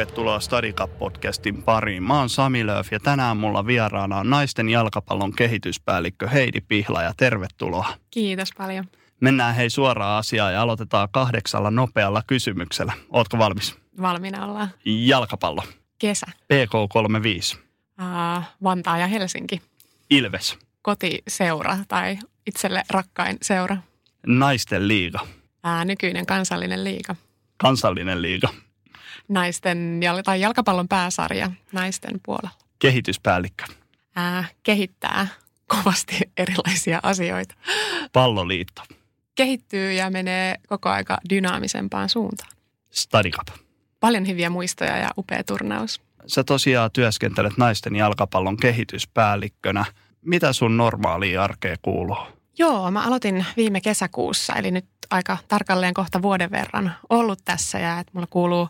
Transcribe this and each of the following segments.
Tervetuloa Stadicap-podcastin pariin. Mä oon Sami Lööf ja tänään mulla vieraana on naisten jalkapallon kehityspäällikkö Heidi Pihla ja tervetuloa. Kiitos paljon. Mennään hei suoraan asiaan ja aloitetaan kahdeksalla nopealla kysymyksellä. Ootko valmis? Valmiina ollaan. Jalkapallo. Kesä. PK35. Uh, Vantaa ja Helsinki. Ilves. Kotiseura tai itselle rakkain seura. Naisten liiga. Uh, nykyinen kansallinen liiga. Kansallinen liiga. Naisten tai jalkapallon pääsarja naisten puolella. Kehityspäällikkö. Uh, kehittää kovasti erilaisia asioita. Palloliitto. Kehittyy ja menee koko aika dynaamisempaan suuntaan. Stadicap. Paljon hyviä muistoja ja upea turnaus. Sä tosiaan työskentelet naisten jalkapallon kehityspäällikkönä. Mitä sun normaaliin arkeen kuuluu? Joo, mä aloitin viime kesäkuussa, eli nyt aika tarkalleen kohta vuoden verran ollut tässä ja että mulla kuuluu,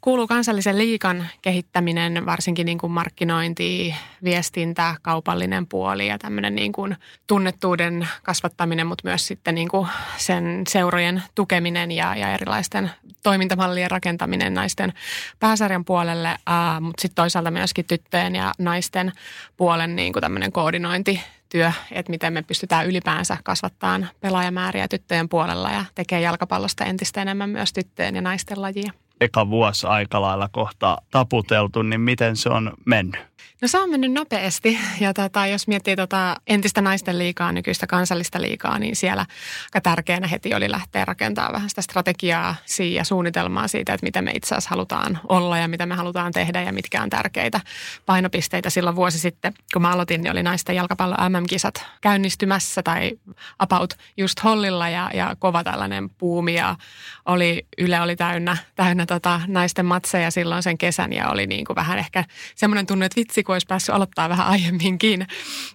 kuuluu kansallisen liikan kehittäminen, varsinkin niin kuin markkinointi, viestintä, kaupallinen puoli ja tämmöinen niin kuin tunnettuuden kasvattaminen, mutta myös sitten niin kuin sen seurojen tukeminen ja, ja erilaisten toimintamallien rakentaminen naisten pääsarjan puolelle, äh, mutta sitten toisaalta myöskin tyttöjen ja naisten puolen niin kuin tämmöinen koordinointi työ, että miten me pystytään ylipäänsä kasvattamaan pelaajamääriä tyttöjen puolella ja tekee jalkapallosta entistä enemmän myös tyttöjen ja naisten lajia. Eka vuosi aika lailla kohta taputeltu, niin miten se on mennyt? No se on mennyt nopeasti ja tota, jos miettii tota entistä naisten liikaa, nykyistä kansallista liikaa, niin siellä aika tärkeänä heti oli lähteä rakentamaan vähän sitä strategiaa ja suunnitelmaa siitä, että miten me itse asiassa halutaan olla ja mitä me halutaan tehdä ja mitkä on tärkeitä painopisteitä. Silloin vuosi sitten, kun mä aloitin, niin oli naisten jalkapallo MM-kisat käynnistymässä tai about just hollilla ja, ja kova tällainen puumi ja oli, Yle oli täynnä, täynnä tota naisten matseja silloin sen kesän ja oli niin kuin vähän ehkä semmoinen tunne, että vitsi, kun olisi päässyt aloittaa vähän aiemminkin,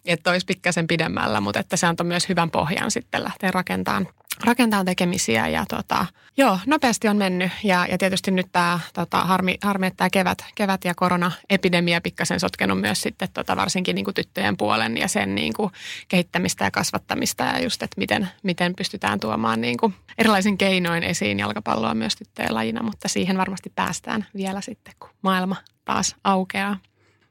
että olisi pikkasen pidemmällä, mutta että se antoi myös hyvän pohjan sitten lähteä rakentamaan rakentaa tekemisiä. Ja tota, joo, nopeasti on mennyt. Ja, ja tietysti nyt tämä tota, harmi, harmi, että tämä kevät, kevät ja koronaepidemia pikkasen sotkenut myös sitten tota, varsinkin niin kuin tyttöjen puolen ja sen niin kuin kehittämistä ja kasvattamista ja just, että miten, miten pystytään tuomaan niin kuin erilaisin keinoin esiin jalkapalloa myös tyttöjen lajina, mutta siihen varmasti päästään vielä sitten, kun maailma taas aukeaa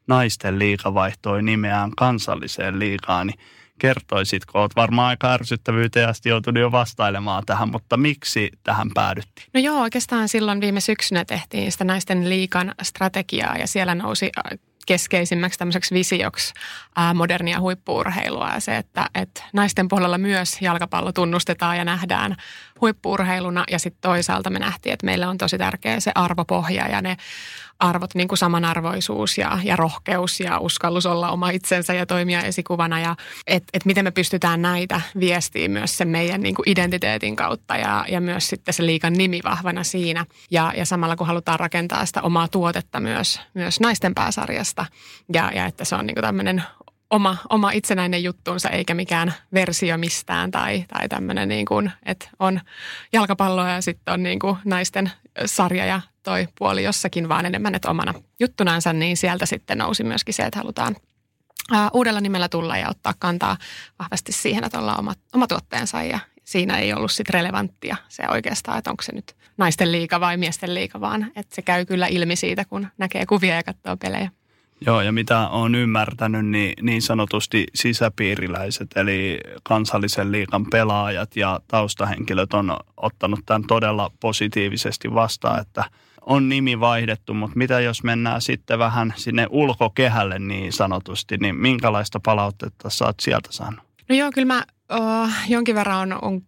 naisten liiga vaihtoi nimeään kansalliseen liigaan, niin kertoisitko, olet varmaan aika ärsyttävyyteen asti joutunut jo vastailemaan tähän, mutta miksi tähän päädyttiin? No joo, oikeastaan silloin viime syksynä tehtiin sitä naisten liikan strategiaa ja siellä nousi keskeisimmäksi tämmöiseksi visioksi ää, modernia huippuurheilua ja se, että, että naisten puolella myös jalkapallo tunnustetaan ja nähdään huippuurheiluna ja sitten toisaalta me nähtiin, että meillä on tosi tärkeä se arvopohja ja ne arvot, niin kuin samanarvoisuus ja, ja rohkeus ja uskallus olla oma itsensä ja toimia esikuvana ja että et miten me pystytään näitä viestiä myös sen meidän niin kuin identiteetin kautta ja, ja myös sitten se liikan nimi vahvana siinä. Ja, ja samalla kun halutaan rakentaa sitä omaa tuotetta myös, myös naisten pääsarjasta ja, ja että se on niin tämmöinen oma, oma itsenäinen juttuunsa eikä mikään versio mistään tai, tai tämmöinen niin kuin, että on jalkapalloa ja sitten on niin kuin naisten sarja ja toi puoli jossakin, vaan enemmän että omana juttunansa, niin sieltä sitten nousi myöskin se, että halutaan uudella nimellä tulla ja ottaa kantaa vahvasti siihen, että ollaan oma, oma tuotteensa ja siinä ei ollut sitten relevanttia se oikeastaan, että onko se nyt naisten liika vai miesten liika, vaan että se käy kyllä ilmi siitä, kun näkee kuvia ja katsoo pelejä. Joo, ja mitä olen ymmärtänyt, niin niin sanotusti sisäpiiriläiset, eli kansallisen liikan pelaajat ja taustahenkilöt on ottanut tämän todella positiivisesti vastaan, että on nimi vaihdettu, mutta mitä jos mennään sitten vähän sinne ulkokehälle niin sanotusti, niin minkälaista palautetta sä oot sieltä saanut? No joo, kyllä mä oh, jonkin verran on, on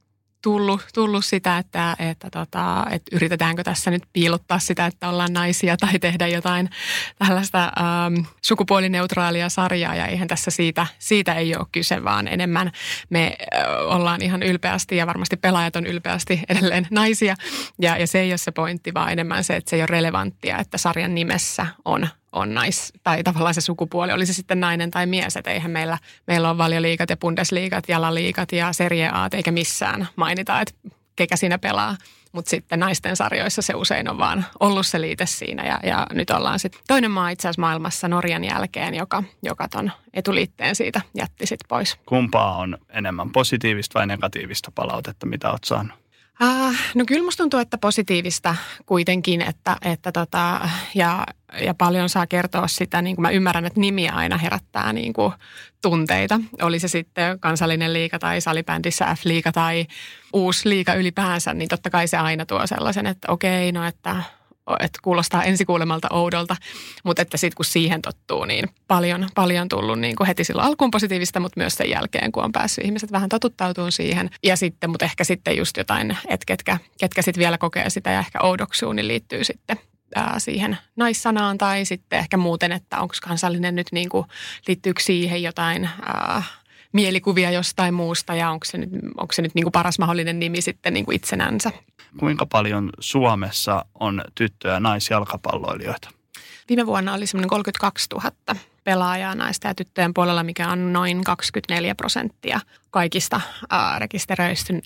tullut, tullut sitä, että, että, tota, että yritetäänkö tässä nyt piilottaa sitä, että ollaan naisia tai tehdä jotain tällaista ähm, sukupuolineutraalia sarjaa. Ja eihän tässä siitä, siitä ei ole kyse, vaan enemmän me äh, ollaan ihan ylpeästi ja varmasti pelaajat on ylpeästi edelleen naisia. Ja, ja se ei ole se pointti, vaan enemmän se, että se ei ole relevanttia, että sarjan nimessä on on nais, tai tavallaan se sukupuoli, oli se sitten nainen tai mies, että eihän meillä, meillä on valioliikat ja bundesliigat ja laliikat ja serie A, eikä missään mainita, että kekä siinä pelaa. Mutta sitten naisten sarjoissa se usein on vaan ollut se liite siinä ja, ja nyt ollaan sitten toinen maa itse asiassa maailmassa Norjan jälkeen, joka, joka ton etuliitteen siitä jätti sitten pois. Kumpaa on enemmän positiivista vai negatiivista palautetta, mitä olet saanut? Uh, no kyllä musta tuntuu, että positiivista kuitenkin, että, että tota, ja, ja paljon saa kertoa sitä, niin kuin mä ymmärrän, että nimi aina herättää niin kuin tunteita. Oli se sitten kansallinen liika tai salibändissä F-liiga tai uusi liika ylipäänsä, niin totta kai se aina tuo sellaisen, että okei, no että että kuulostaa ensikuulemalta oudolta, mutta että sitten kun siihen tottuu, niin paljon, paljon tullut niin kuin heti silloin alkuun positiivista, mutta myös sen jälkeen, kun on päässyt ihmiset vähän totuttautumaan siihen. Ja sitten, mutta ehkä sitten just jotain, että ketkä, ketkä sitten vielä kokee sitä ja ehkä oudoksuu, niin liittyy sitten siihen naissanaan tai sitten ehkä muuten, että onko kansallinen nyt niin kuin, liittyykö siihen jotain ää, mielikuvia jostain muusta ja onko se nyt, onko se nyt niin kuin paras mahdollinen nimi sitten niin kuin itsenänsä. Kuinka paljon Suomessa on tyttöjä ja naisjalkapalloilijoita? Viime vuonna oli semmoinen 32 000 pelaajaa naisten ja tyttöjen puolella, mikä on noin 24 prosenttia kaikista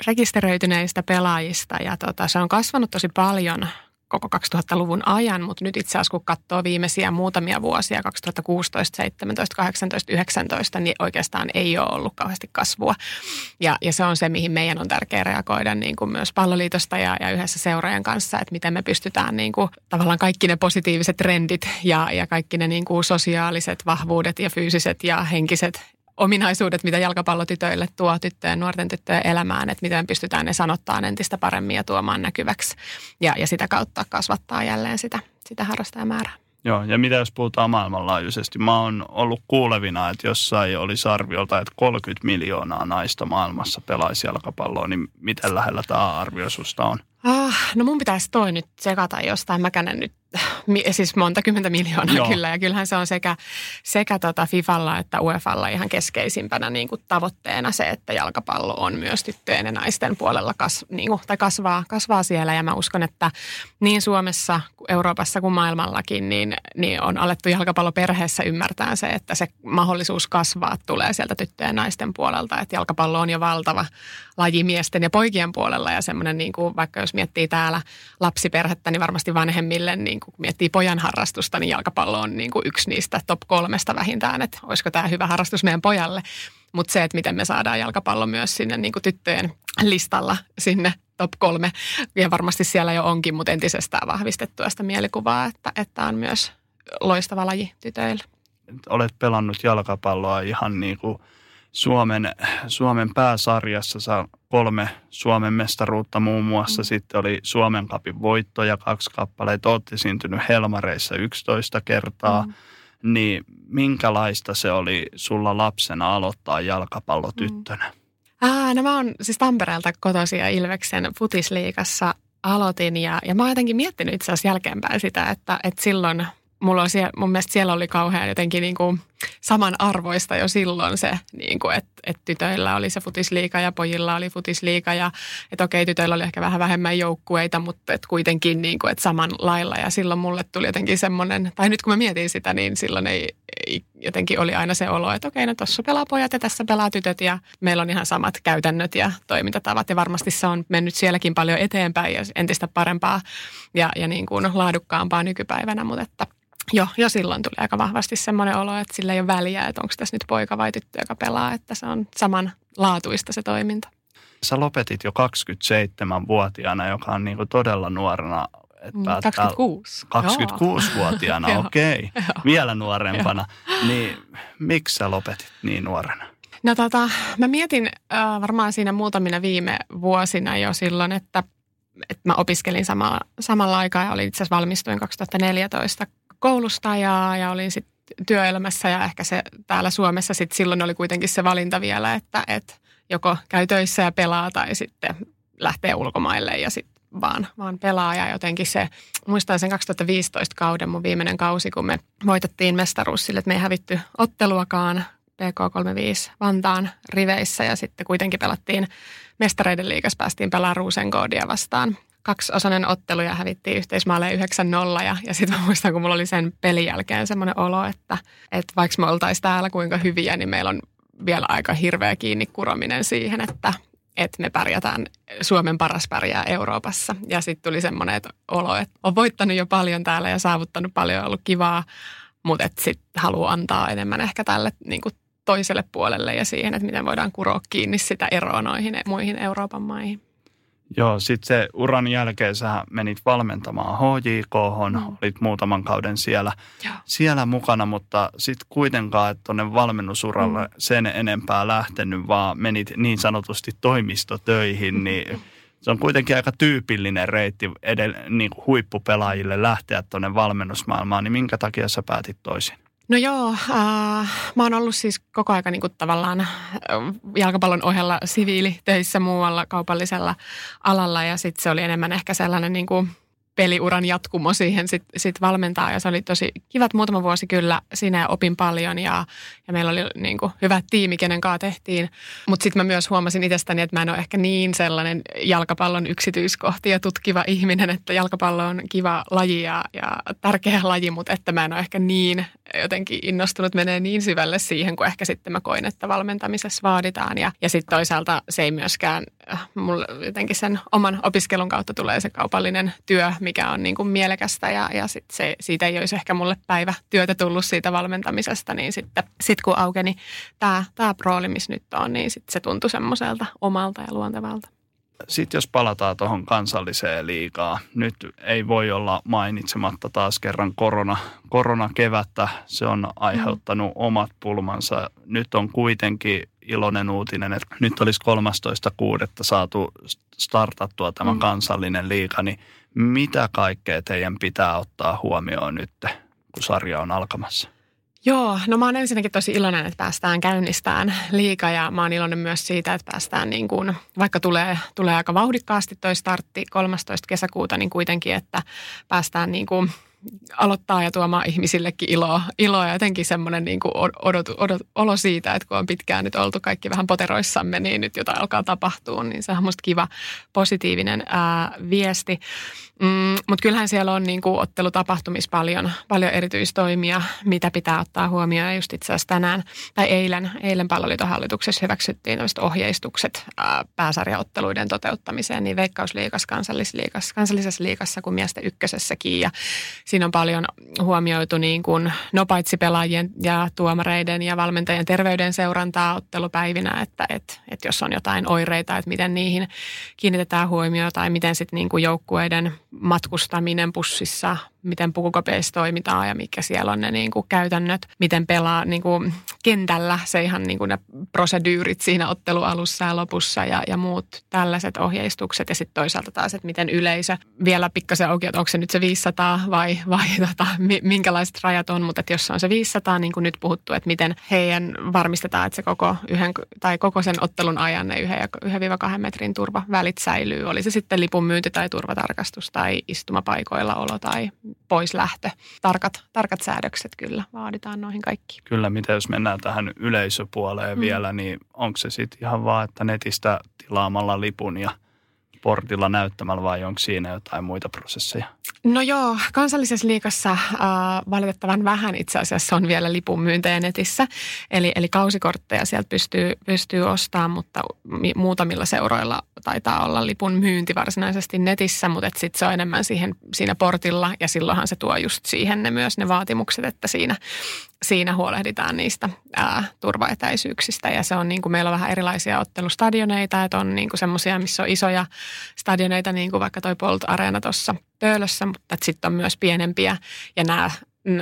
rekisteröityneistä pelaajista. Ja tota, se on kasvanut tosi paljon koko 2000-luvun ajan, mutta nyt itse asiassa kun katsoo viimeisiä muutamia vuosia, 2016, 17, 18, 19, niin oikeastaan ei ole ollut kauheasti kasvua. Ja, ja se on se, mihin meidän on tärkeää reagoida niin kuin myös palloliitosta ja, ja yhdessä seuraajan kanssa, että miten me pystytään niin kuin, tavallaan kaikki ne positiiviset trendit ja, ja kaikki ne niin kuin sosiaaliset vahvuudet ja fyysiset ja henkiset ominaisuudet, mitä jalkapallotytöille tuo tyttöjen, nuorten tyttöjen elämään, että miten pystytään ne sanottaa entistä paremmin ja tuomaan näkyväksi ja, ja sitä kautta kasvattaa jälleen sitä, sitä harrastajamäärää. Joo, ja mitä jos puhutaan maailmanlaajuisesti? Mä oon ollut kuulevina, että jossain olisi arviolta, että 30 miljoonaa naista maailmassa pelaisi jalkapalloa, niin miten lähellä tämä arvio susta on? Ah, no mun pitäisi toi nyt sekata jostain. Mäkään nyt siis monta kymmentä miljoonaa Joo. kyllä. Ja kyllähän se on sekä, sekä tota Fifalla että UEFalla ihan keskeisimpänä niin kuin tavoitteena se, että jalkapallo on myös tyttöjen ja naisten puolella kas, niin kuin, tai kasvaa, kasvaa siellä. Ja mä uskon, että niin Suomessa, Euroopassa kuin maailmallakin, niin, niin on alettu jalkapalloperheessä ymmärtää se, että se mahdollisuus kasvaa tulee sieltä tyttöjen ja naisten puolelta. Että jalkapallo on jo valtava laji miesten ja poikien puolella ja semmoinen, niin kuin, vaikka jos miettii täällä lapsiperhettä, niin varmasti vanhemmille niin kun miettii pojan harrastusta, niin jalkapallo on niin kuin yksi niistä top kolmesta vähintään, että olisiko tämä hyvä harrastus meidän pojalle. Mutta se, että miten me saadaan jalkapallo myös sinne niin kuin tyttöjen listalla sinne top kolme, ja varmasti siellä jo onkin, mutta entisestään vahvistettua sitä mielikuvaa, että, että on myös loistava laji tytöille. Olet pelannut jalkapalloa ihan niin kuin Suomen, Suomen pääsarjassa saa kolme Suomen mestaruutta muun muassa. Mm. Sitten oli Suomen kapin voittoja kaksi kappaleita. Olette syntynyt Helmareissa 11 kertaa. Mm. Niin minkälaista se oli sulla lapsena aloittaa jalkapallotyttönä? Mm. Ah, no mä oon siis Tampereelta kotoisin ja Ilveksen futisliikassa aloitin ja, ja mä oon jotenkin miettinyt itse asiassa jälkeenpäin sitä, että, että silloin mulla on siellä, mun mielestä siellä oli kauhean jotenkin niin kuin samanarvoista jo silloin se, niin kuin, että, että tytöillä oli se futisliika ja pojilla oli futisliika ja että okei, tytöillä oli ehkä vähän vähemmän joukkueita, mutta että kuitenkin niin kuin, että saman lailla. Ja silloin mulle tuli jotenkin semmoinen, tai nyt kun mä mietin sitä, niin silloin ei, ei jotenkin oli aina se olo, että okei, no tuossa pelaa pojat ja tässä pelaa tytöt ja meillä on ihan samat käytännöt ja toimintatavat. Ja varmasti se on mennyt sielläkin paljon eteenpäin ja entistä parempaa ja, ja niin kuin laadukkaampaa nykypäivänä, mutta että Joo, jo silloin tuli aika vahvasti semmoinen olo, että sillä ei ole väliä, että onko tässä nyt poika vai tyttö, joka pelaa, että se on samanlaatuista se toiminta. Sä lopetit jo 27-vuotiaana, joka on niinku todella nuorena. Että mm, 26. 26-vuotiaana, okei. Okay. Vielä nuorempana. Niin miksi sä lopetit niin nuorena? No tota, mä mietin äh, varmaan siinä muutamina viime vuosina jo silloin, että, että mä opiskelin sama, samalla aikaa ja olin itse asiassa valmistuin 2014 koulusta ja, ja olin sitten työelämässä ja ehkä se täällä Suomessa sitten silloin oli kuitenkin se valinta vielä, että, että joko käy töissä ja pelaa tai sitten lähtee ulkomaille ja sitten vaan, vaan pelaa. Ja jotenkin se, muistan sen 2015 kauden, mun viimeinen kausi, kun me voitettiin mestaruus sille, että me ei hävitty otteluakaan PK35 Vantaan riveissä ja sitten kuitenkin pelattiin mestareiden liikas, päästiin pelaamaan Ruusenkoodia vastaan kaksiosainen ottelu ja hävittiin yhteismaalle 9-0. Ja, ja sitten muistan, kun mulla oli sen pelin jälkeen semmoinen olo, että, että vaikka me oltaisiin täällä kuinka hyviä, niin meillä on vielä aika hirveä kiinni kurominen siihen, että, että me pärjätään, Suomen paras pärjää Euroopassa. Ja sitten tuli semmoinen että olo, että on voittanut jo paljon täällä ja saavuttanut paljon, ollut kivaa, mutta sitten haluaa antaa enemmän ehkä tälle niin toiselle puolelle ja siihen, että miten voidaan kuroa kiinni sitä eroa noihin muihin Euroopan maihin. Joo, sitten se uran jälkeen sä menit valmentamaan HJK, mm. olit muutaman kauden siellä, siellä mukana, mutta sitten kuitenkaan et tuonne valmennusuralle mm. sen enempää lähtenyt, vaan menit niin sanotusti toimistotöihin, niin se on kuitenkin aika tyypillinen reitti edellä, niin kuin huippupelaajille lähteä tuonne valmennusmaailmaan, niin minkä takia sä päätit toisin? No joo, äh, mä oon ollut siis koko aika niin tavallaan äh, jalkapallon ohella siviilitöissä muualla kaupallisella alalla ja sitten se oli enemmän ehkä sellainen niin kuin peliuran jatkumo siihen sitten sit valmentaa ja se oli tosi kivat muutama vuosi kyllä. Siinä opin paljon ja, ja meillä oli niin kuin hyvä tiimi, kenen kanssa tehtiin. Mutta sitten mä myös huomasin itsestäni, että mä en ole ehkä niin sellainen jalkapallon yksityiskohtia tutkiva ihminen, että jalkapallo on kiva laji ja, ja tärkeä laji, mutta että mä en ole ehkä niin jotenkin innostunut menee niin syvälle siihen, kun ehkä sitten mä koin, että valmentamisessa vaaditaan. Ja, ja sitten toisaalta se ei myöskään, äh, mulle jotenkin sen oman opiskelun kautta tulee se kaupallinen työ, mikä on niin kuin mielekästä ja, ja sit se, siitä ei olisi ehkä mulle päivä työtä tullut siitä valmentamisesta, niin sitten sit kun aukeni tämä, tämä rooli, missä nyt on, niin sitten se tuntui semmoiselta omalta ja luontevalta. Sitten jos palataan tuohon kansalliseen liikaa, nyt ei voi olla mainitsematta taas kerran korona, koronakevättä. Se on aiheuttanut mm. omat pulmansa. Nyt on kuitenkin iloinen uutinen, että nyt olisi 13.6. saatu startattua tämä mm. kansallinen liiga, niin mitä kaikkea teidän pitää ottaa huomioon nyt, kun sarja on alkamassa? Joo, no mä oon ensinnäkin tosi iloinen, että päästään käynnistään liika ja mä oon iloinen myös siitä, että päästään niin kuin, vaikka tulee, tulee aika vauhdikkaasti toi startti 13. kesäkuuta, niin kuitenkin, että päästään niin kuin aloittaa ja tuomaan ihmisillekin iloa, iloa ja jotenkin semmoinen niin kuin odot, odot, olo siitä, että kun on pitkään nyt oltu kaikki vähän poteroissamme, niin nyt jotain alkaa tapahtua, niin se on musta kiva positiivinen ää, viesti. Mm, Mutta kyllähän siellä on niin kuin ottelutapahtumissa paljon, paljon erityistoimia, mitä pitää ottaa huomioon. Ja just itse asiassa tänään tai eilen, eilen palloliiton hallituksessa hyväksyttiin ohjeistukset ää, pääsarjaotteluiden toteuttamiseen niin Veikkausliikas, kansallisliikas, kansallisessa liikassa kuin miesten ykkösessäkin. Ja siinä on paljon huomioitu niin kuin, no paitsi pelaajien ja tuomareiden ja valmentajien terveyden seurantaa ottelupäivinä, että et, et jos on jotain oireita, että miten niihin kiinnitetään huomioon tai miten sitten niin kuin joukkueiden matkustaminen bussissa miten pukukopeissa toimitaan ja mikä siellä on ne niin kuin käytännöt, miten pelaa niin kuin kentällä se ihan niin kuin ne prosedyyrit siinä ottelualussa ja lopussa ja, ja muut tällaiset ohjeistukset. Ja sitten toisaalta taas, että miten yleisö vielä pikkasen auki, että onko se nyt se 500 vai, vai tota, minkälaiset rajat on, mutta että jos on se 500, niin kuin nyt puhuttu, että miten heidän varmistetaan, että se koko, yhden, tai koko sen ottelun ajan ne 1-2 metrin turvavälit säilyy. Oli se sitten lipun myynti tai turvatarkastus tai istumapaikoilla olo tai pois lähtö. Tarkat, tarkat säädökset kyllä vaaditaan noihin kaikkiin. Kyllä, mitä jos mennään tähän yleisöpuoleen mm. vielä, niin onko se sitten ihan vaan, että netistä tilaamalla lipun ja portilla näyttämällä vai onko siinä jotain muita prosesseja? No joo, kansallisessa liikassa äh, valitettavan vähän itse asiassa on vielä lipun myyntejä netissä. Eli, eli kausikortteja sieltä pystyy, pystyy ostamaan, mutta muutamilla seuroilla taitaa olla lipun myynti varsinaisesti netissä, mutta sitten se on enemmän siihen, siinä portilla ja silloinhan se tuo just siihen ne myös ne vaatimukset, että siinä, siinä huolehditaan niistä ää, turvaetäisyyksistä. Ja se on niin kuin meillä on vähän erilaisia ottelustadioneita, että on niin kuin semmoisia, missä on isoja stadioneita, niin kuin vaikka toi Bolt Arena tuossa Töölössä, mutta sitten on myös pienempiä. Ja nämä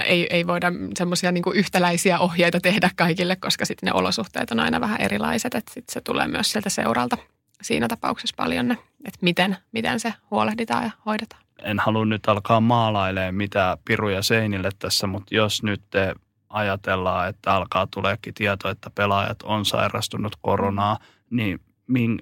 ei, ei voida semmoisia niin yhtäläisiä ohjeita tehdä kaikille, koska sitten ne olosuhteet on aina vähän erilaiset, että sitten se tulee myös sieltä seuralta siinä tapauksessa paljon ne, että miten, miten se huolehditaan ja hoidetaan. En halua nyt alkaa maalailemaan mitä piruja seinille tässä, mutta jos nyt te ajatellaan, että alkaa tuleekin tieto, että pelaajat on sairastunut koronaa, niin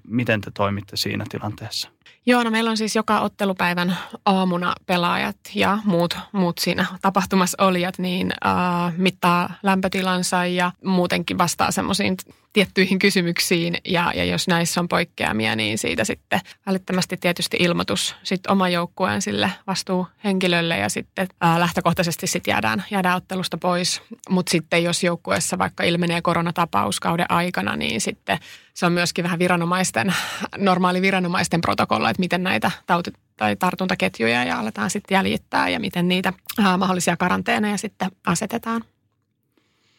miten te toimitte siinä tilanteessa? Joo, no meillä on siis joka ottelupäivän aamuna pelaajat ja muut, muut siinä tapahtumassa olijat, niin äh, mittaa lämpötilansa ja muutenkin vastaa semmoisiin tiettyihin kysymyksiin ja, ja jos näissä on poikkeamia, niin siitä sitten välittömästi tietysti ilmoitus sitten oma joukkueen sille vastuuhenkilölle ja sitten ää, lähtökohtaisesti sitten jäädään, jäädään ottelusta pois. Mutta sitten jos joukkueessa vaikka ilmenee koronatapaus kauden aikana, niin sitten se on myöskin vähän viranomaisten, normaali viranomaisten protokolla, että miten näitä tauti, tai tartuntaketjuja ja aletaan sitten jäljittää ja miten niitä ää, mahdollisia karanteeneja sitten asetetaan.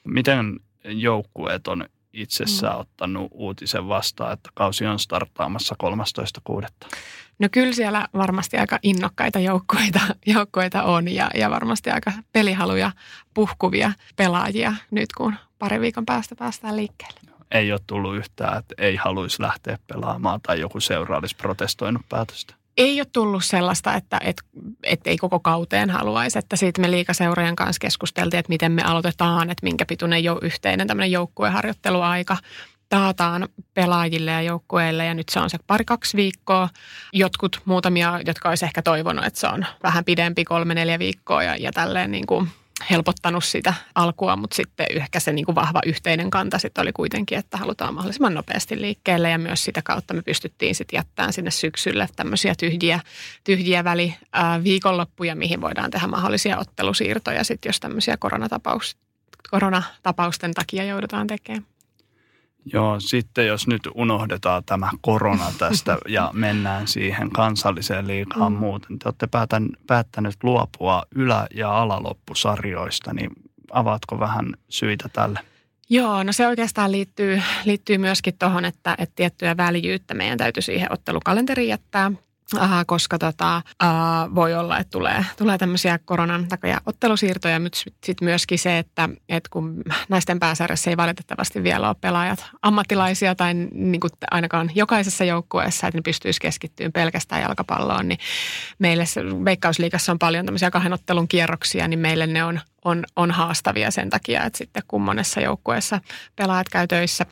Miten joukkueet on itsessään mm. ottanut uutisen vastaan, että kausi on startaamassa 13.6. No kyllä siellä varmasti aika innokkaita joukkueita, joukkueita on ja, ja varmasti aika pelihaluja puhkuvia pelaajia nyt, kun pari viikon päästä päästään liikkeelle. Ei ole tullut yhtään, että ei haluaisi lähteä pelaamaan tai joku seura olisi protestoinut päätöstä ei ole tullut sellaista, että et, et ei koko kauteen haluaisi. Että siitä me liikaseurojen kanssa keskusteltiin, että miten me aloitetaan, että minkä pituinen jo yhteinen tämmöinen joukkueharjoitteluaika taataan pelaajille ja joukkueille ja nyt se on se pari-kaksi viikkoa. Jotkut muutamia, jotka olisi ehkä toivonut, että se on vähän pidempi, kolme-neljä viikkoa ja, ja tälleen niin kuin helpottanut sitä alkua, mutta sitten ehkä se niin kuin vahva yhteinen kanta sitten oli kuitenkin, että halutaan mahdollisimman nopeasti liikkeelle ja myös sitä kautta me pystyttiin sitten jättämään sinne syksylle tämmöisiä tyhjiä, tyhjiä väli ää, viikonloppuja, mihin voidaan tehdä mahdollisia ottelusiirtoja sitten, jos tämmöisiä koronatapaus, koronatapausten takia joudutaan tekemään. Joo, sitten jos nyt unohdetaan tämä korona tästä ja mennään siihen kansalliseen liikaan mm. muuten. Te olette päätän, päättänyt luopua ylä- ja alaloppusarjoista, niin avaatko vähän syitä tälle? Joo, no se oikeastaan liittyy, liittyy myöskin tuohon, että, että tiettyä väljyyttä meidän täytyy siihen ottelukalenteriin jättää – Aha, koska tota, uh, voi olla, että tulee, tulee tämmöisiä koronan takia ottelusiirtoja, mutta sitten myöskin se, että, että kun naisten pääsarjassa ei valitettavasti vielä ole pelaajat ammattilaisia tai niin kuin ainakaan jokaisessa joukkueessa, että ne pystyisi keskittymään pelkästään jalkapalloon, niin meille Veikkausliikassa on paljon tämmöisiä kahden ottelun kierroksia, niin meille ne on, on, on haastavia sen takia, että sitten kun monessa joukkueessa pelaajat käy töissä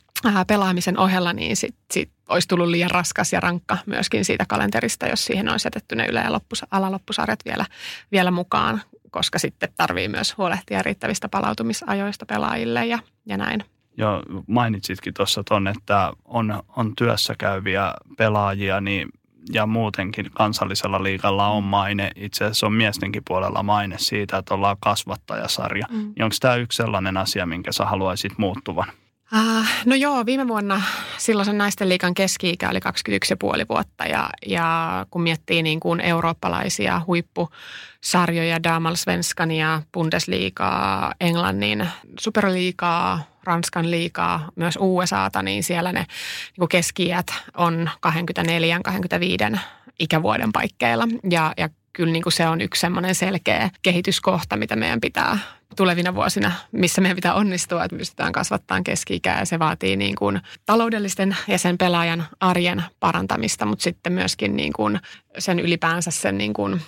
pelaamisen ohella, niin sitten sit olisi tullut liian raskas ja rankka myöskin siitä kalenterista, jos siihen olisi jätetty ne ylä- ja loppus, alaloppusarjat vielä, vielä mukaan, koska sitten tarvii myös huolehtia riittävistä palautumisajoista pelaajille ja, ja näin. Joo, mainitsitkin tuossa ton, että on, on työssä käyviä pelaajia, niin ja muutenkin kansallisella liikalla on maine, itse asiassa on miestenkin puolella maine siitä, että ollaan kasvattajasarja. Mm. Niin onko tämä yksi sellainen asia, minkä sä haluaisit muuttuvan? Uh, no joo, viime vuonna silloisen naisten liikan keski-ikä oli 21,5 vuotta ja, ja kun miettii niin kuin eurooppalaisia huippusarjoja, Damalsvenskania, Bundesliigaa, Englannin superliigaa, Ranskan liikaa, myös USAta, niin siellä ne niin keski on 24-25 ikävuoden paikkeilla. Ja, ja kyllä niin kuin se on yksi semmoinen selkeä kehityskohta, mitä meidän pitää tulevina vuosina, missä meidän pitää onnistua, että pystytään kasvattamaan keski-ikää. Ja se vaatii niin kuin taloudellisten ja sen pelaajan arjen parantamista, mutta sitten myöskin niin kuin sen ylipäänsä sen niin kuin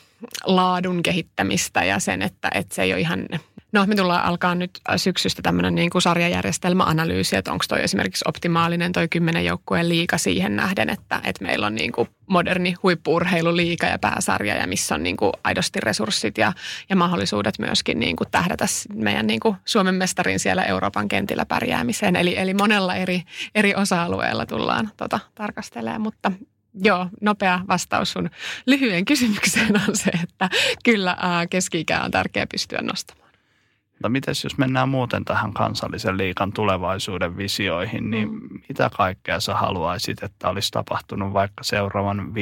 laadun kehittämistä ja sen, että, että se ei ole ihan No me tullaan alkaa nyt syksystä tämmöinen niin kuin sarjajärjestelmäanalyysi, että onko toi esimerkiksi optimaalinen toi kymmenen joukkueen liika siihen nähden, että, että meillä on niin kuin moderni huippuurheiluliika ja pääsarja ja missä on niin kuin aidosti resurssit ja, ja mahdollisuudet myöskin niin kuin tähdätä meidän niin kuin Suomen mestarin siellä Euroopan kentillä pärjäämiseen. Eli, eli monella eri, eri osa-alueella tullaan tota, tarkastelemaan, mutta Joo, nopea vastaus sun lyhyen kysymykseen on se, että kyllä keski on tärkeää pystyä nostamaan. Mutta mites jos mennään muuten tähän kansallisen liikan tulevaisuuden visioihin, niin mm. mitä kaikkea sä haluaisit, että olisi tapahtunut vaikka seuraavan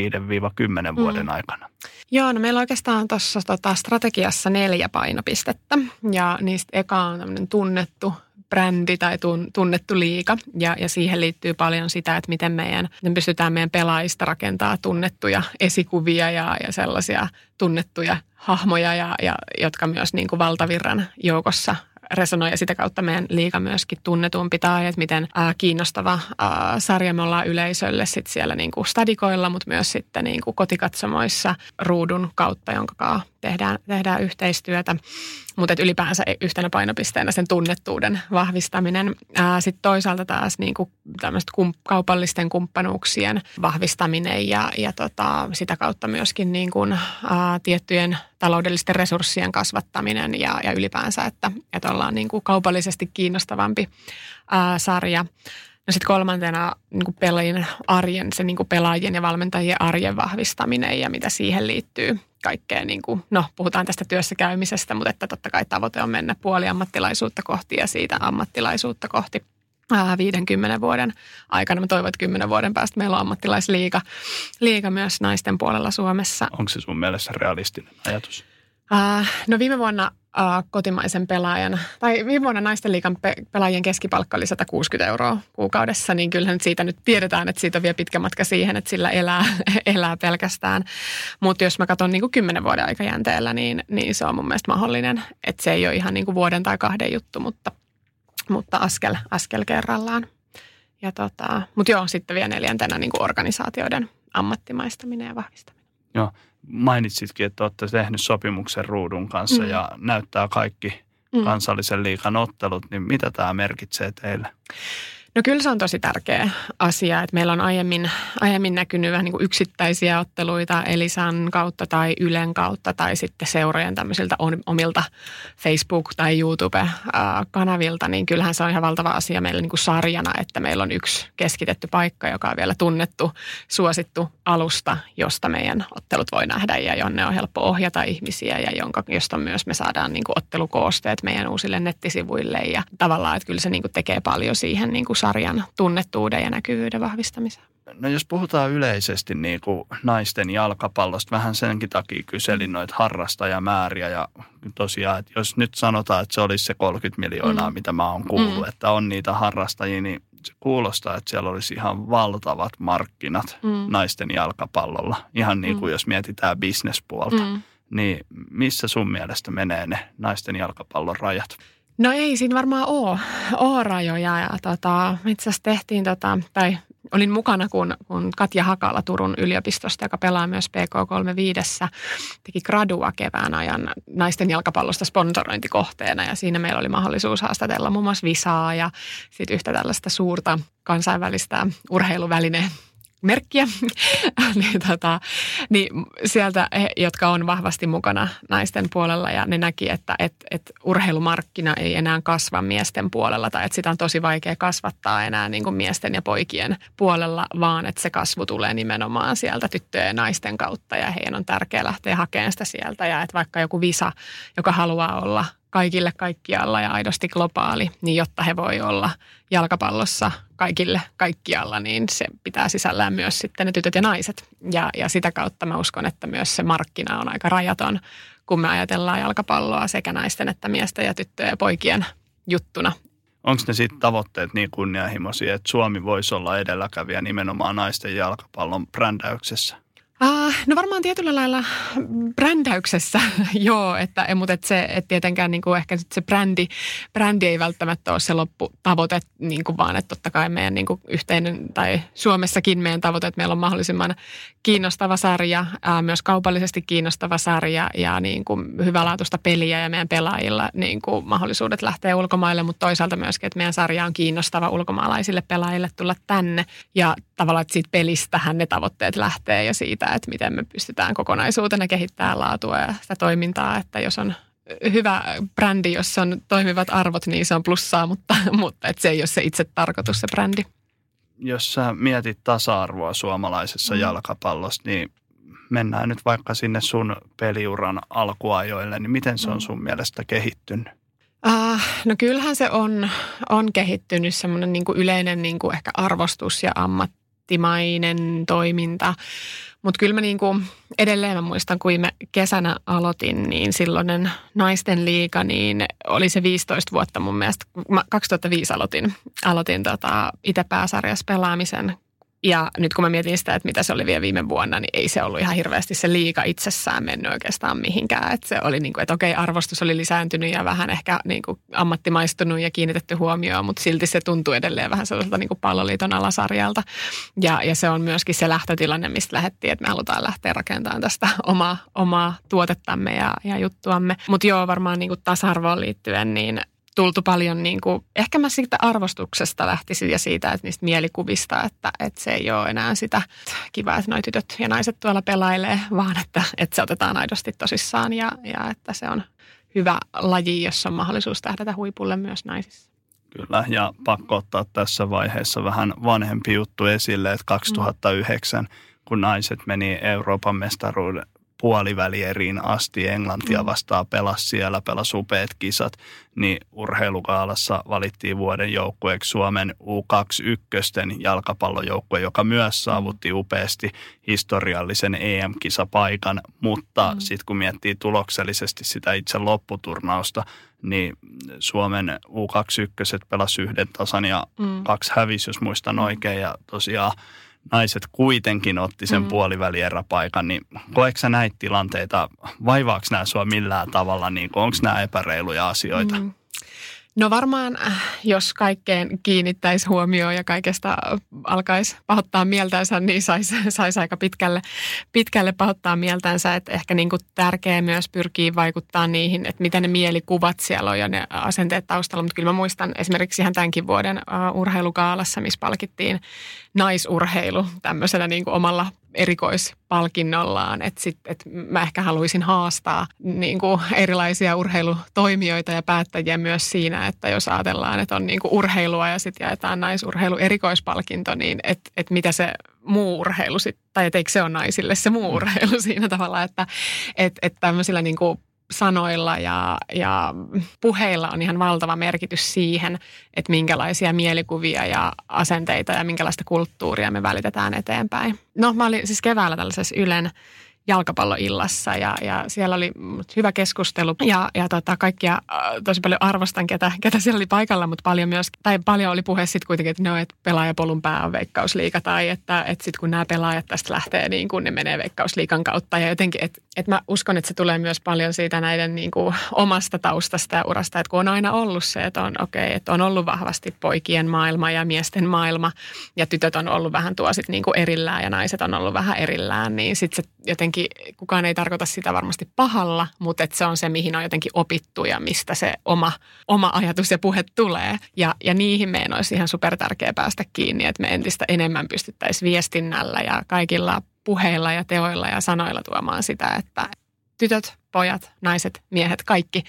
5-10 vuoden mm. aikana? Joo, no meillä on oikeastaan tuossa tota, strategiassa neljä painopistettä ja niistä eka on tämmöinen tunnettu brändi tai tunnettu liika. Ja, ja siihen liittyy paljon sitä, että miten meidän, miten pystytään meidän pelaajista rakentaa tunnettuja esikuvia ja, ja sellaisia tunnettuja hahmoja, ja, ja, jotka myös niin kuin valtavirran joukossa resonoi ja sitä kautta meidän liiga myöskin tunnetumpi tai että miten ää, kiinnostava ää, sarja me ollaan yleisölle sit siellä niin kuin stadikoilla, mutta myös sitten niin kuin kotikatsomoissa ruudun kautta, jonka tehdään, tehdään yhteistyötä. Mutta ylipäänsä yhtenä painopisteenä sen tunnettuuden vahvistaminen. Sitten toisaalta taas niin kuin kum, kaupallisten kumppanuuksien vahvistaminen ja, ja tota, sitä kautta myöskin niin kuin, ää, tiettyjen taloudellisten resurssien kasvattaminen ja, ja ylipäänsä, että, että ollaan niin kuin kaupallisesti kiinnostavampi ää, sarja. No sitten kolmantena niin pelaajien arjen, se niin pelaajien ja valmentajien arjen vahvistaminen ja mitä siihen liittyy kaikkea, niin kuin, no puhutaan tästä työssä käymisestä, mutta että totta kai tavoite on mennä puoli ammattilaisuutta kohti ja siitä ammattilaisuutta kohti 50 vuoden aikana. Mä toivon, että 10 vuoden päästä meillä on ammattilaisliiga liiga myös naisten puolella Suomessa. Onko se sun mielestä realistinen ajatus? No viime vuonna äh, kotimaisen pelaajan, tai viime vuonna naisten liikan pe- pelaajien keskipalkka oli 160 euroa kuukaudessa, niin kyllähän siitä nyt tiedetään, että siitä on vielä pitkä matka siihen, että sillä elää, elää pelkästään. Mutta jos mä katson niin kuin kymmenen vuoden aikajänteellä, niin, niin se on mun mielestä mahdollinen, että se ei ole ihan niin kuin vuoden tai kahden juttu, mutta, mutta askel, askel kerrallaan. Ja tota, mutta joo, sitten vielä neljäntenä niin kuin organisaatioiden ammattimaistaminen ja vahvistaminen. Joo, mainitsitkin, että olette tehnyt sopimuksen ruudun kanssa mm. ja näyttää kaikki mm. kansallisen liikan ottelut, niin mitä tämä merkitsee teille? No kyllä se on tosi tärkeä asia, että meillä on aiemmin, aiemmin näkynyt vähän niin kuin yksittäisiä otteluita Elisan kautta tai Ylen kautta tai sitten seurojen tämmöisiltä omilta Facebook- tai YouTube-kanavilta, niin kyllähän se on ihan valtava asia meillä niin kuin sarjana, että meillä on yksi keskitetty paikka, joka on vielä tunnettu, suosittu alusta, josta meidän ottelut voi nähdä ja jonne on helppo ohjata ihmisiä ja jonka, josta myös me saadaan niin kuin ottelukoosteet meidän uusille nettisivuille ja tavallaan, että kyllä se niin kuin tekee paljon siihen niin kuin sarjan tunnettuuden ja näkyvyyden vahvistamiseen? No jos puhutaan yleisesti niin kuin naisten jalkapallosta, vähän senkin takia kyselin noita harrastajamääriä ja tosiaan, että jos nyt sanotaan, että se olisi se 30 miljoonaa, mm. mitä mä oon kuullut, mm. että on niitä harrastajia, niin se kuulostaa, että siellä olisi ihan valtavat markkinat mm. naisten jalkapallolla. Ihan niin kuin mm. jos mietitään bisnespuolta. Mm. Niin missä sun mielestä menee ne naisten jalkapallon rajat? No ei siinä varmaan ole, ole rajoja. Ja tota, itse asiassa tehtiin, tota, tai olin mukana, kun, kun Katja Hakala Turun yliopistosta, joka pelaa myös PK35, teki gradua kevään ajan naisten jalkapallosta sponsorointikohteena. Ja siinä meillä oli mahdollisuus haastatella muun muassa Visaa ja sitten yhtä tällaista suurta kansainvälistä urheiluväline merkkiä, niin, tota, niin sieltä, he, jotka on vahvasti mukana naisten puolella ja ne näki, että et, et urheilumarkkina ei enää kasva miesten puolella tai että sitä on tosi vaikea kasvattaa enää niin kuin miesten ja poikien puolella, vaan että se kasvu tulee nimenomaan sieltä tyttöjen ja naisten kautta ja heidän on tärkeää lähteä hakemaan sitä sieltä. Ja että vaikka joku visa, joka haluaa olla kaikille kaikkialla ja aidosti globaali, niin jotta he voi olla jalkapallossa kaikille kaikkialla, niin se pitää sisällään myös sitten ne tytöt ja naiset. Ja, ja sitä kautta mä uskon, että myös se markkina on aika rajaton, kun me ajatellaan jalkapalloa sekä naisten että miesten ja tyttöjen ja poikien juttuna. Onko ne sitten tavoitteet niin kunnianhimoisia, että Suomi voisi olla edelläkävijä nimenomaan naisten jalkapallon brändäyksessä? Uh, no varmaan tietyllä lailla brändäyksessä, joo, että, mutta et se, et tietenkään niin kuin ehkä se brändi, brändi ei välttämättä ole se lopputavoite, niin kuin vaan että totta kai meidän niin kuin yhteinen, tai Suomessakin meidän tavoite, että meillä on mahdollisimman kiinnostava sarja, ää, myös kaupallisesti kiinnostava sarja ja niin kuin hyvälaatuista peliä ja meidän pelaajilla niin kuin mahdollisuudet lähteä ulkomaille, mutta toisaalta myöskin, että meidän sarja on kiinnostava ulkomaalaisille pelaajille tulla tänne. Ja tavallaan, että siitä pelistähän ne tavoitteet lähtee ja siitä, että miten me pystytään kokonaisuutena kehittämään laatua ja sitä toimintaa, että jos on hyvä brändi, jossa on toimivat arvot, niin se on plussaa, mutta, mutta että se ei ole se itse tarkoitus, se brändi. Jos sä mietit tasa-arvoa suomalaisessa mm. jalkapallossa, niin mennään nyt vaikka sinne sun peliuran alkuajoille, niin miten se on mm. sun mielestä kehittynyt? Uh, no kyllähän se on, on kehittynyt semmoinen niin yleinen niin kuin ehkä arvostus ja ammattimainen toiminta. Mutta kyllä mä niin kuin edelleen mä muistan, kun mä kesänä aloitin, niin silloinen naisten liiga, niin oli se 15 vuotta mun mielestä. Mä 2005 aloitin, aloitin tota itse pääsarjassa pelaamisen ja nyt kun mä mietin sitä, että mitä se oli vielä viime vuonna, niin ei se ollut ihan hirveästi se liika itsessään mennyt oikeastaan mihinkään. Että se oli niin kuin, että okei, arvostus oli lisääntynyt ja vähän ehkä niin kuin ammattimaistunut ja kiinnitetty huomioon, mutta silti se tuntuu edelleen vähän sellaiselta niin kuin palloliiton alasarjalta. Ja, ja se on myöskin se lähtötilanne, mistä lähdettiin, että me halutaan lähteä rakentamaan tästä omaa, omaa tuotettamme ja, ja juttuamme. Mutta joo, varmaan niin kuin tasa-arvoon liittyen, niin tultu paljon niin kuin, ehkä mä siitä arvostuksesta lähtisin ja siitä, että niistä mielikuvista, että, että se ei ole enää sitä kivaa, että noi tytöt ja naiset tuolla pelailee, vaan että, että se otetaan aidosti tosissaan ja, ja että se on hyvä laji, jossa on mahdollisuus tähdätä huipulle myös naisissa. Kyllä, ja pakko ottaa tässä vaiheessa vähän vanhempi juttu esille, että 2009, mm. kun naiset meni Euroopan mestaruuden puolivälieriin asti. Englantia mm. vastaan pelasi siellä, pelasi upeat kisat. Niin urheilukaalassa valittiin vuoden joukkueeksi Suomen U21 jalkapallojoukkue, joka myös saavutti upeasti historiallisen EM-kisapaikan. Mutta mm. sitten kun miettii tuloksellisesti sitä itse lopputurnausta, niin Suomen U21 pelasi yhden tasan ja mm. kaksi hävisi, jos muistan mm. oikein. Ja tosiaan naiset kuitenkin otti sen mm. puolivälieräpaikan, niin koetko sä näitä tilanteita, vaivaako nämä sua millään tavalla, niin onko nämä epäreiluja asioita? Mm. No varmaan, äh, jos kaikkeen kiinnittäisi huomioon ja kaikesta alkaisi pahoittaa mieltänsä, niin saisi sais aika pitkälle, pitkälle pahoittaa mieltänsä. Että ehkä niin kuin tärkeää myös pyrkii vaikuttaa niihin, että mitä ne mielikuvat siellä on ja ne asenteet taustalla. Mutta kyllä mä muistan esimerkiksi ihan tämänkin vuoden uh, urheilukaalassa, missä palkittiin naisurheilu tämmöisellä niin kuin omalla erikoispalkinnollaan. Että sit, et mä ehkä haluaisin haastaa niin kuin erilaisia urheilutoimijoita ja päättäjiä myös siinä, että jos ajatellaan, että on niin kuin urheilua ja sitten jaetaan naisurheilu erikoispalkinto, niin että et mitä se muu urheilu sitten, tai että eikö se ole naisille se muu urheilu siinä tavalla, että et, et tämmöisillä niin kuin sanoilla ja, ja puheilla on ihan valtava merkitys siihen, että minkälaisia mielikuvia ja asenteita ja minkälaista kulttuuria me välitetään eteenpäin. No mä olin siis keväällä tällaisessa Ylen jalkapalloillassa ja, ja siellä oli hyvä keskustelu. Ja, ja tota, kaikkia äh, tosi paljon arvostan, ketä, ketä siellä oli paikalla, mutta paljon myös, tai paljon oli puhe sitten kuitenkin, että no, että pelaajapolun pää on veikkausliika tai että, että sitten kun nämä pelaajat tästä lähtee, niin kun ne menee veikkausliikan kautta. Ja jotenkin, että, että mä uskon, että se tulee myös paljon siitä näiden niin kuin omasta taustasta ja urasta, että kun on aina ollut se, että on okei, okay, että on ollut vahvasti poikien maailma ja miesten maailma ja tytöt on ollut vähän tuo sitten niin erillään ja naiset on ollut vähän erillään, niin sitten se jotenkin jotenkin, kukaan ei tarkoita sitä varmasti pahalla, mutta että se on se, mihin on jotenkin opittu ja mistä se oma, oma ajatus ja puhe tulee. Ja, ja niihin meidän olisi ihan super tärkeää päästä kiinni, että me entistä enemmän pystyttäisiin viestinnällä ja kaikilla puheilla ja teoilla ja sanoilla tuomaan sitä, että tytöt, pojat, naiset, miehet, kaikki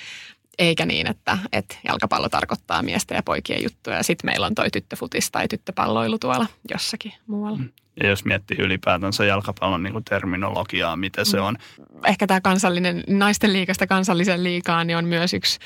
eikä niin, että, että jalkapallo tarkoittaa miesten ja poikien juttuja ja sitten meillä on toi tyttöfutis tai tyttöpalloilu tuolla jossakin muualla. Mm. Ja jos miettii ylipäätänsä jalkapallon niin kuin terminologiaa, mitä se mm. on. Ehkä tämä kansallinen naisten liikasta kansallisen liikaan niin on myös yksi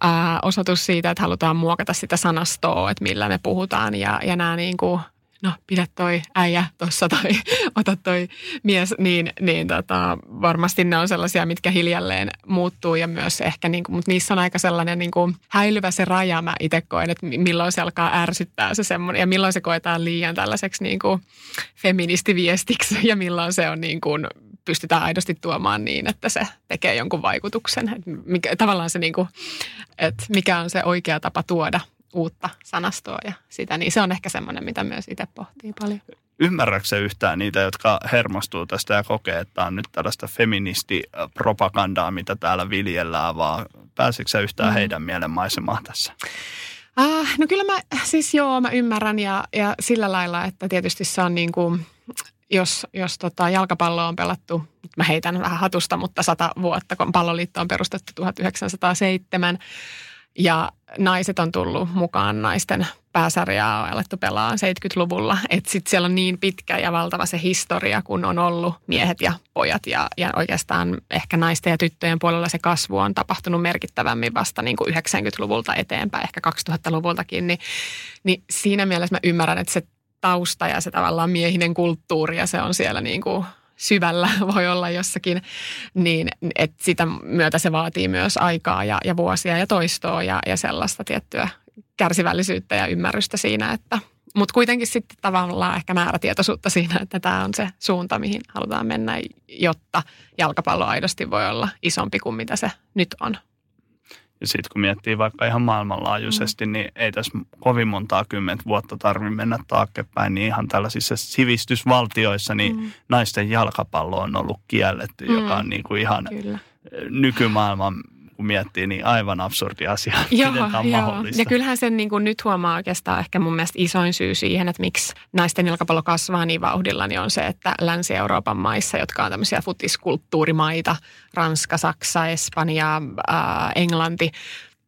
ää, osoitus siitä, että halutaan muokata sitä sanastoa, että millä me puhutaan ja, ja nämä niin kuin – no pidä toi äijä tuossa tai ota toi mies, niin, niin tota, varmasti ne on sellaisia, mitkä hiljalleen muuttuu ja myös ehkä, niin kuin, mutta niissä on aika sellainen niin kuin häilyvä se raja, mä itse koen, että milloin se alkaa ärsyttää se semmoinen ja milloin se koetaan liian tällaiseksi niin kuin feministiviestiksi ja milloin se on niin kuin pystytään aidosti tuomaan niin, että se tekee jonkun vaikutuksen. Että mikä, tavallaan se, niin kuin, että mikä on se oikea tapa tuoda uutta sanastoa ja sitä, niin se on ehkä semmoinen, mitä myös itse pohtii paljon. Ymmärrätkö yhtään niitä, jotka hermostuu tästä ja kokee, että on nyt tällaista feministipropagandaa, mitä täällä viljellään, vaan pääseekö yhtään mm. heidän mielenmaisemaan tässä? Ah, no kyllä mä, siis joo, mä ymmärrän ja, ja sillä lailla, että tietysti se on niin kuin, jos, jos tota jalkapallo on pelattu, mä heitän vähän hatusta, mutta sata vuotta, kun palloliitto on perustettu 1907, ja naiset on tullut mukaan naisten pääsarjaa on alettu pelaa 70-luvulla. Että sitten siellä on niin pitkä ja valtava se historia, kun on ollut miehet ja pojat. Ja, ja oikeastaan ehkä naisten ja tyttöjen puolella se kasvu on tapahtunut merkittävämmin vasta niin kuin 90-luvulta eteenpäin, ehkä 2000-luvultakin. Niin, niin siinä mielessä mä ymmärrän, että se tausta ja se tavallaan miehinen kulttuuri ja se on siellä niin kuin syvällä voi olla jossakin, niin että sitä myötä se vaatii myös aikaa ja, ja vuosia ja toistoa ja, ja sellaista tiettyä kärsivällisyyttä ja ymmärrystä siinä, että mutta kuitenkin sitten tavallaan ehkä määrätietoisuutta siinä, että tämä on se suunta, mihin halutaan mennä, jotta jalkapallo aidosti voi olla isompi kuin mitä se nyt on. Ja sitten kun miettii vaikka ihan maailmanlaajuisesti, mm. niin ei tässä kovin montaa kymmentä vuotta tarvitse mennä taaksepäin, niin ihan tällaisissa sivistysvaltioissa niin mm. naisten jalkapallo on ollut kielletty, mm. joka on niin kuin ihan Kyllä. nykymaailman kun miettii, niin aivan absurdi asia. Joo, Miten tämä on joo. mahdollista? Ja kyllähän sen niin kuin nyt huomaa oikeastaan ehkä mun mielestä isoin syy siihen, että miksi naisten jalkapallo kasvaa niin vauhdilla, niin on se, että Länsi-Euroopan maissa, jotka on tämmöisiä futiskulttuurimaita, Ranska, Saksa, Espanja, ää, Englanti,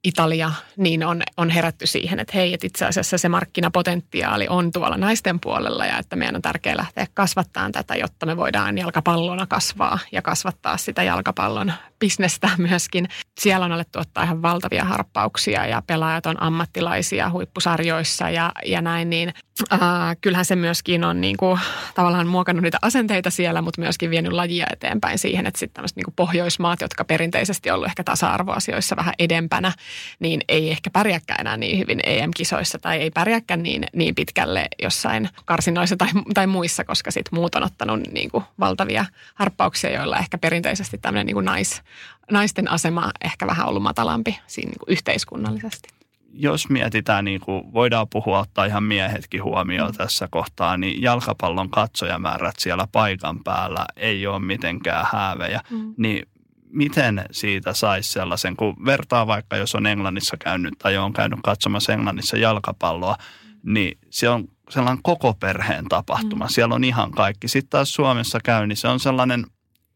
Italia, niin on, on herätty siihen, että hei, että itse asiassa se markkinapotentiaali on tuolla naisten puolella ja että meidän on tärkeää lähteä kasvattaa tätä, jotta me voidaan jalkapallona kasvaa ja kasvattaa sitä jalkapallon bisnestä myöskin. Siellä on alettu ottaa ihan valtavia harppauksia ja pelaajat on ammattilaisia huippusarjoissa ja, ja näin, niin äh, kyllähän se myöskin on niin kuin, tavallaan muokannut niitä asenteita siellä, mutta myöskin vienyt lajia eteenpäin siihen, että sitten niin Pohjoismaat, jotka perinteisesti ollut ehkä tasa-arvoasioissa vähän edempänä, niin ei ehkä pärjääkään enää niin hyvin EM-kisoissa tai ei pärjääkään niin, niin pitkälle jossain karsinoissa tai, tai muissa, koska sitten muut on ottanut niin kuin valtavia harppauksia, joilla ehkä perinteisesti tämmöinen niin kuin nais, naisten asema ehkä vähän ollut matalampi siinä niin kuin yhteiskunnallisesti jos mietitään, niin kuin voidaan puhua, ottaa ihan miehetkin huomioon mm. tässä kohtaa, niin jalkapallon katsojamäärät siellä paikan päällä ei ole mitenkään häävejä. Mm. Niin miten siitä saisi sellaisen, kun vertaa vaikka jos on Englannissa käynyt tai on käynyt katsomassa Englannissa jalkapalloa, niin se on sellainen koko perheen tapahtuma. Mm. Siellä on ihan kaikki. Sitten taas Suomessa käy, niin se on sellainen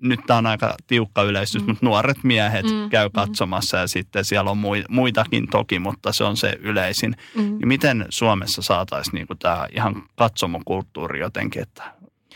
nyt tämä on aika tiukka yleistys, mm. mutta nuoret miehet mm. käy mm. katsomassa ja sitten siellä on muitakin toki, mutta se on se yleisin. Mm. Niin miten Suomessa saataisiin niin tämä ihan katsomokulttuuri jotenkin, että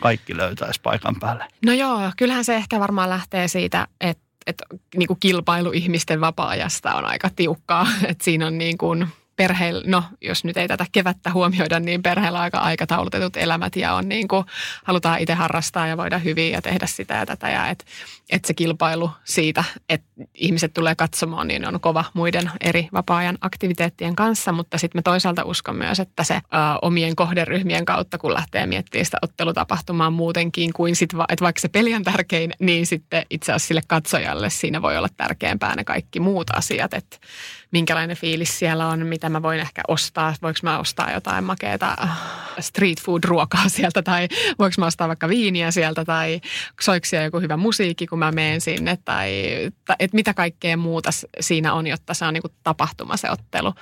kaikki löytäisi paikan päälle? No joo, kyllähän se ehkä varmaan lähtee siitä, että että niin kuin kilpailu ihmisten vapaa-ajasta on aika tiukkaa. Että siinä on niin kuin perheillä, no jos nyt ei tätä kevättä huomioida, niin perheellä aika aikataulutetut elämät ja on niin kuin, halutaan itse harrastaa ja voida hyvin ja tehdä sitä ja tätä. Ja että et se kilpailu siitä, että ihmiset tulee katsomaan, niin on kova muiden eri vapaa-ajan aktiviteettien kanssa, mutta sitten me toisaalta uskon myös, että se ä, omien kohderyhmien kautta, kun lähtee miettimään sitä ottelutapahtumaa muutenkin kuin sit, että vaikka se peli on tärkein, niin sitten itse asiassa sille katsojalle siinä voi olla tärkeämpää ne kaikki muut asiat, että minkälainen fiilis siellä on, mitä mä voin ehkä ostaa, voiko mä ostaa jotain makeata street food ruokaa sieltä tai voiko mä ostaa vaikka viiniä sieltä tai soiko siellä joku hyvä musiikki, kun mä menen sinne tai, tai että mitä kaikkea muuta siinä on, jotta se on niin kuin tapahtuma se ottelu.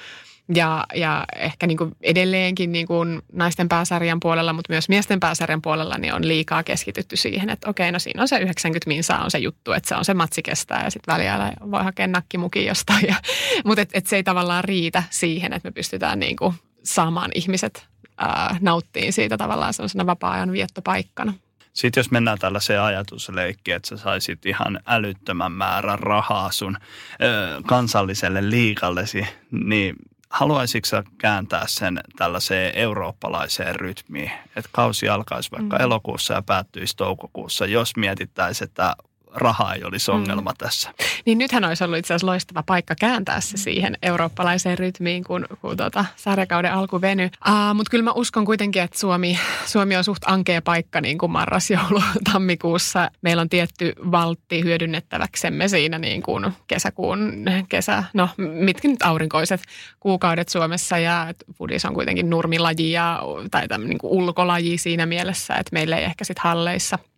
Ja, ja ehkä niin kuin edelleenkin niin kuin naisten pääsarjan puolella, mutta myös miesten pääsarjan puolella niin on liikaa keskitytty siihen, että okei, no siinä on se 90 minsaa on se juttu, että se on se matsi kestää ja sitten väliajalla voi hakea nakkimukin jostain. Ja, mutta et, et se ei tavallaan riitä siihen, että me pystytään niin kuin saamaan ihmiset ää, nauttiin siitä tavallaan sellaisena vapaa-ajan viettopaikkana. Sitten jos mennään tällaiseen ajatusleikkiin, että sä saisit ihan älyttömän määrän rahaa sun ö, kansalliselle liikallesi, niin haluaisitko kääntää sen tällaiseen eurooppalaiseen rytmiin, että kausi alkaisi vaikka mm. elokuussa ja päättyisi toukokuussa, jos mietittäisiin, että raha ei olisi mm. ongelma mm. tässä. Niin nythän olisi ollut itse asiassa loistava paikka kääntää se siihen eurooppalaiseen rytmiin, kun, kun tuota, sarjakauden alku veny. Uh, Mutta kyllä mä uskon kuitenkin, että Suomi, Suomi on suht ankea paikka niin kuin marras, joulu, tammikuussa. Meillä on tietty valtti hyödynnettäväksemme siinä niin kuin kesäkuun, kesä, no mitkä nyt aurinkoiset kuukaudet Suomessa ja fudis on kuitenkin nurmilaji ja, tai tämmöinen niin ulkolaji siinä mielessä, että meillä ei ehkä sitten halleissa –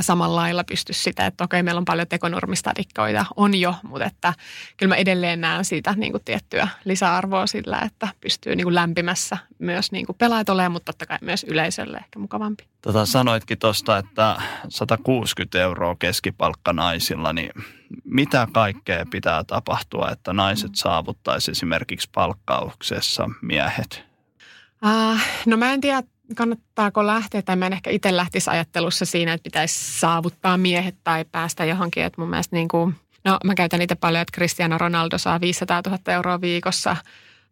samalla lailla pysty sitä, että okei, meillä on paljon tekonurmistadikkoita, on jo, mutta että kyllä mä edelleen näen siitä niin kuin tiettyä lisäarvoa sillä, että pystyy niin kuin lämpimässä myös niin kuin pelaajat olemaan, mutta totta kai myös yleisölle ehkä mukavampi. Tota, sanoitkin tuosta, että 160 euroa keskipalkka naisilla, niin mitä kaikkea pitää tapahtua, että naiset saavuttaisi esimerkiksi palkkauksessa miehet? Uh, no mä en tiedä, kannattaako lähteä, tai mä en ehkä itse lähtisi ajattelussa siinä, että pitäisi saavuttaa miehet tai päästä johonkin. Että mun mielestä niin kuin, no mä käytän itse paljon, että Cristiano Ronaldo saa 500 000 euroa viikossa –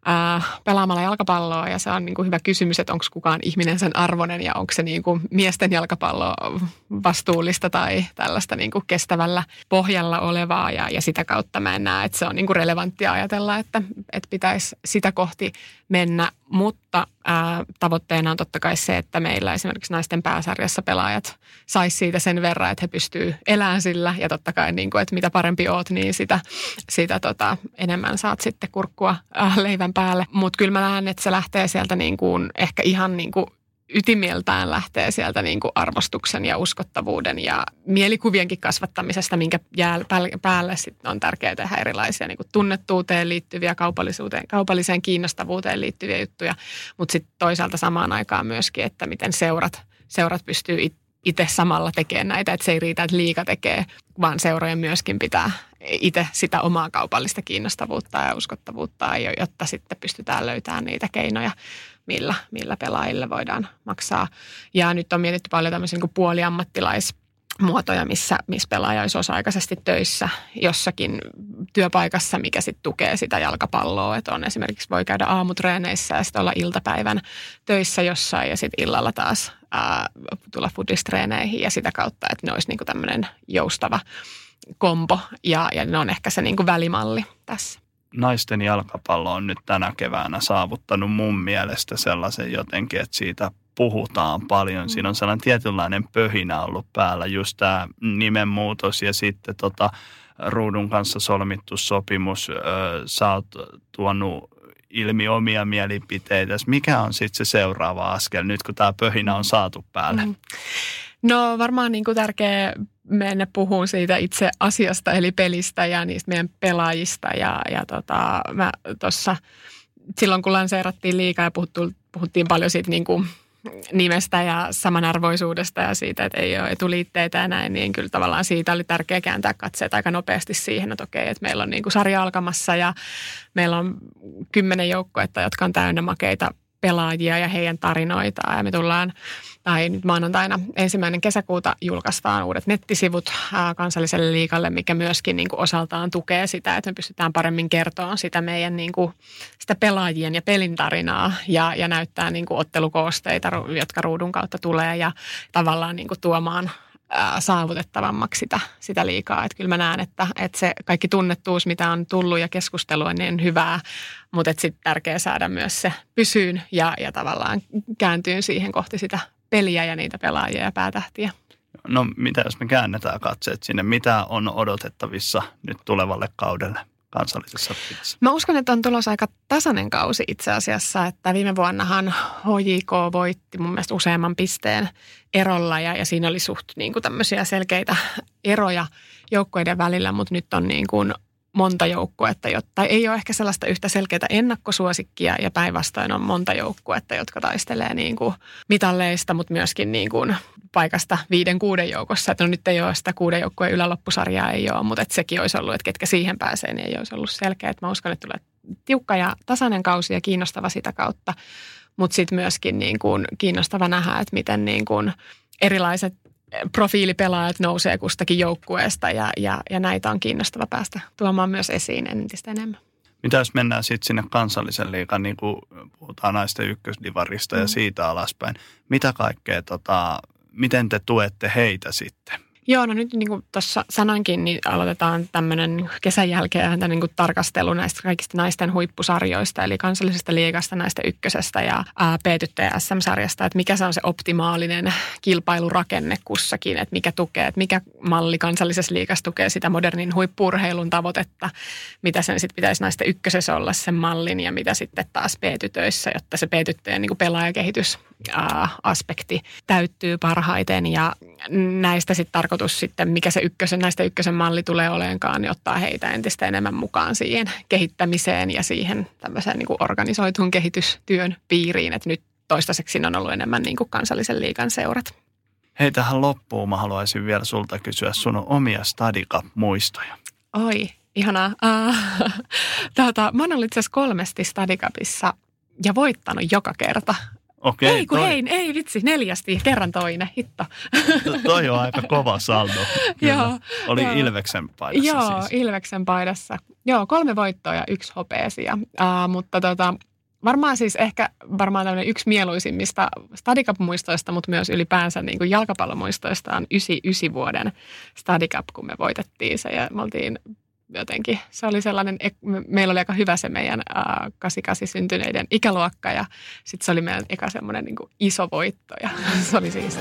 äh, pelaamalla jalkapalloa ja se on niin kuin hyvä kysymys, että onko kukaan ihminen sen arvoinen ja onko se niin kuin miesten jalkapallo vastuullista tai tällaista niin kuin kestävällä pohjalla olevaa ja, ja sitä kautta mä en näe, että se on niin kuin relevanttia ajatella, että, että pitäisi sitä kohti mennä, mutta ää, tavoitteena on totta kai se, että meillä esimerkiksi naisten pääsarjassa pelaajat saisi siitä sen verran, että he pystyy elämään sillä ja totta kai niin kuin, että mitä parempi oot, niin sitä, sitä tota, enemmän saat sitten kurkkua ää, leivän päälle. Mutta kyllä mä näen, että se lähtee sieltä niin kuin, ehkä ihan niin kuin ytimieltään lähtee sieltä niin kuin arvostuksen ja uskottavuuden ja mielikuvienkin kasvattamisesta, minkä jää päälle sitten on tärkeää tehdä erilaisia niin kuin tunnettuuteen liittyviä, kaupallisuuteen, kaupalliseen kiinnostavuuteen liittyviä juttuja, mutta sitten toisaalta samaan aikaan myöskin, että miten seurat, seurat pystyy itse samalla tekee näitä, että se ei riitä, että liika tekee, vaan seurojen myöskin pitää itse sitä omaa kaupallista kiinnostavuutta ja uskottavuutta, jotta sitten pystytään löytämään niitä keinoja, millä, millä pelaajille voidaan maksaa. Ja nyt on mietitty paljon tämmöisiä niin puoliammattilais muotoja, missä, missä pelaaja olisi osa-aikaisesti töissä jossakin työpaikassa, mikä sitten tukee sitä jalkapalloa. Että on esimerkiksi voi käydä aamutreeneissä ja sitten olla iltapäivän töissä jossain ja sitten illalla taas ää, tulla foodistreeneihin ja sitä kautta, että ne olisi niinku tämmöinen joustava kombo ja, ja ne on ehkä se niinku välimalli tässä naisten jalkapallo on nyt tänä keväänä saavuttanut mun mielestä sellaisen jotenkin, että siitä puhutaan paljon. Mm. Siinä on sellainen tietynlainen pöhinä ollut päällä, just tämä nimenmuutos ja sitten tota, ruudun kanssa solmittu sopimus. Sä oot tuonut ilmi omia mielipiteitä. Mikä on sitten se seuraava askel nyt, kun tämä pöhinä on saatu päälle? Mm. No varmaan niin kuin tärkeä mennä puhumaan siitä itse asiasta, eli pelistä ja niistä meidän pelaajista. Ja, ja tota, mä tuossa silloin, kun lanseerattiin liikaa ja puhuttu, puhuttiin paljon siitä niin kuin nimestä ja samanarvoisuudesta ja siitä, että ei ole etuliitteitä ja näin, niin kyllä tavallaan siitä oli tärkeää kääntää katseet aika nopeasti siihen, että okei, että meillä on niin kuin sarja alkamassa ja meillä on kymmenen joukkoetta, jotka on täynnä makeita pelaajia ja heidän tarinoitaan. Ja me tullaan, tai nyt maanantaina ensimmäinen kesäkuuta julkaistaan uudet nettisivut kansalliselle liikalle, mikä myöskin niin kuin osaltaan tukee sitä, että me pystytään paremmin kertoa sitä meidän niin kuin, sitä pelaajien ja pelin tarinaa ja, ja näyttää niin kuin ottelukoosteita, jotka ruudun kautta tulee ja tavallaan niin kuin tuomaan saavutettavammaksi sitä, sitä liikaa. Että kyllä mä näen, että, että se kaikki tunnettuus, mitä on tullut ja keskustelua, niin on hyvää, mutta sitten tärkeää saada myös se pysyyn ja, ja tavallaan kääntyyn siihen kohti sitä peliä ja niitä pelaajia ja päätähtiä. No mitä jos me käännetään katseet sinne, mitä on odotettavissa nyt tulevalle kaudelle? kansallisessa pelissä? Mä uskon, että on tulossa aika tasainen kausi itse asiassa, että viime vuonnahan HJK voitti mun mielestä useamman pisteen erolla ja, ja siinä oli suht niin kuin tämmöisiä selkeitä eroja joukkoiden välillä, mutta nyt on niin kuin monta joukkuetta, tai ei ole ehkä sellaista yhtä selkeää ennakkosuosikkia ja päinvastoin on monta joukkuetta, jotka taistelee niin kuin mitalleista, mutta myöskin niin kuin paikasta viiden kuuden joukossa. Että no nyt ei ole sitä kuuden joukkueen yläloppusarjaa ei ole, mutta että sekin olisi ollut, että ketkä siihen pääsee, niin ei olisi ollut selkeä. Että mä uskon, että tulee tiukka ja tasainen kausi ja kiinnostava sitä kautta, mutta sitten myöskin niin kuin kiinnostava nähdä, että miten niin kuin erilaiset profiilipelaajat nousee kustakin joukkueesta ja, ja, ja näitä on kiinnostava päästä tuomaan myös esiin entistä enemmän. Mitä jos mennään sitten sinne kansallisen liikan, niin kuin puhutaan naisten ykkösdivarista mm. ja siitä alaspäin. Mitä kaikkea, tota, miten te tuette heitä sitten? Joo, no nyt niin kuin tuossa sanoinkin, niin aloitetaan tämmöinen kesän jälkeen niin kuin tarkastelu näistä kaikista naisten huippusarjoista, eli kansallisesta liigasta, naisten ykkösestä ja ja SM-sarjasta, että mikä se on se optimaalinen kilpailurakenne kussakin, että mikä tukee, että mikä malli kansallisessa liigassa tukee sitä modernin huippurheilun tavoitetta, mitä sen sitten pitäisi naisten ykkösessä olla sen mallin ja mitä sitten taas P-tytöissä, jotta se P-tyttöjen niin pelaajakehitys aspekti täyttyy parhaiten ja näistä sitten tarkoitus sitten, mikä se ykkösen, näistä ykkösen malli tulee oleenkaan, niin ottaa heitä entistä enemmän mukaan siihen kehittämiseen ja siihen tämmöiseen niin kuin organisoituun kehitystyön piiriin, että nyt toistaiseksi on ollut enemmän niin kuin kansallisen liikan seurat. Hei, tähän loppuun mä haluaisin vielä sulta kysyä sun omia Stadicap-muistoja. Oi, ihanaa. Uh, tuota, mä oon ollut itse asiassa kolmesti Stadicapissa ja voittanut joka kerta. Okei, ei kun toi... ei, ei vitsi, neljästi, kerran toinen, hitto. toi on aika kova saldo. Joo. Oli joo. Ilveksen paidassa Joo, siis. Ilveksen paidassa. Joo, kolme voittoa ja yksi hopeesia. Uh, mutta tota, varmaan siis ehkä varmaan tämmöinen yksi mieluisimmista Stadicap-muistoista, mutta myös ylipäänsä niin kuin jalkapallomuistoista on 99 vuoden Stadicap, kun me voitettiin se ja me oltiin jotenkin, se oli sellainen, meillä oli aika hyvä se meidän äh, 88 syntyneiden ikäluokka ja sitten se oli meidän eka semmoinen niin iso voitto ja se oli siis.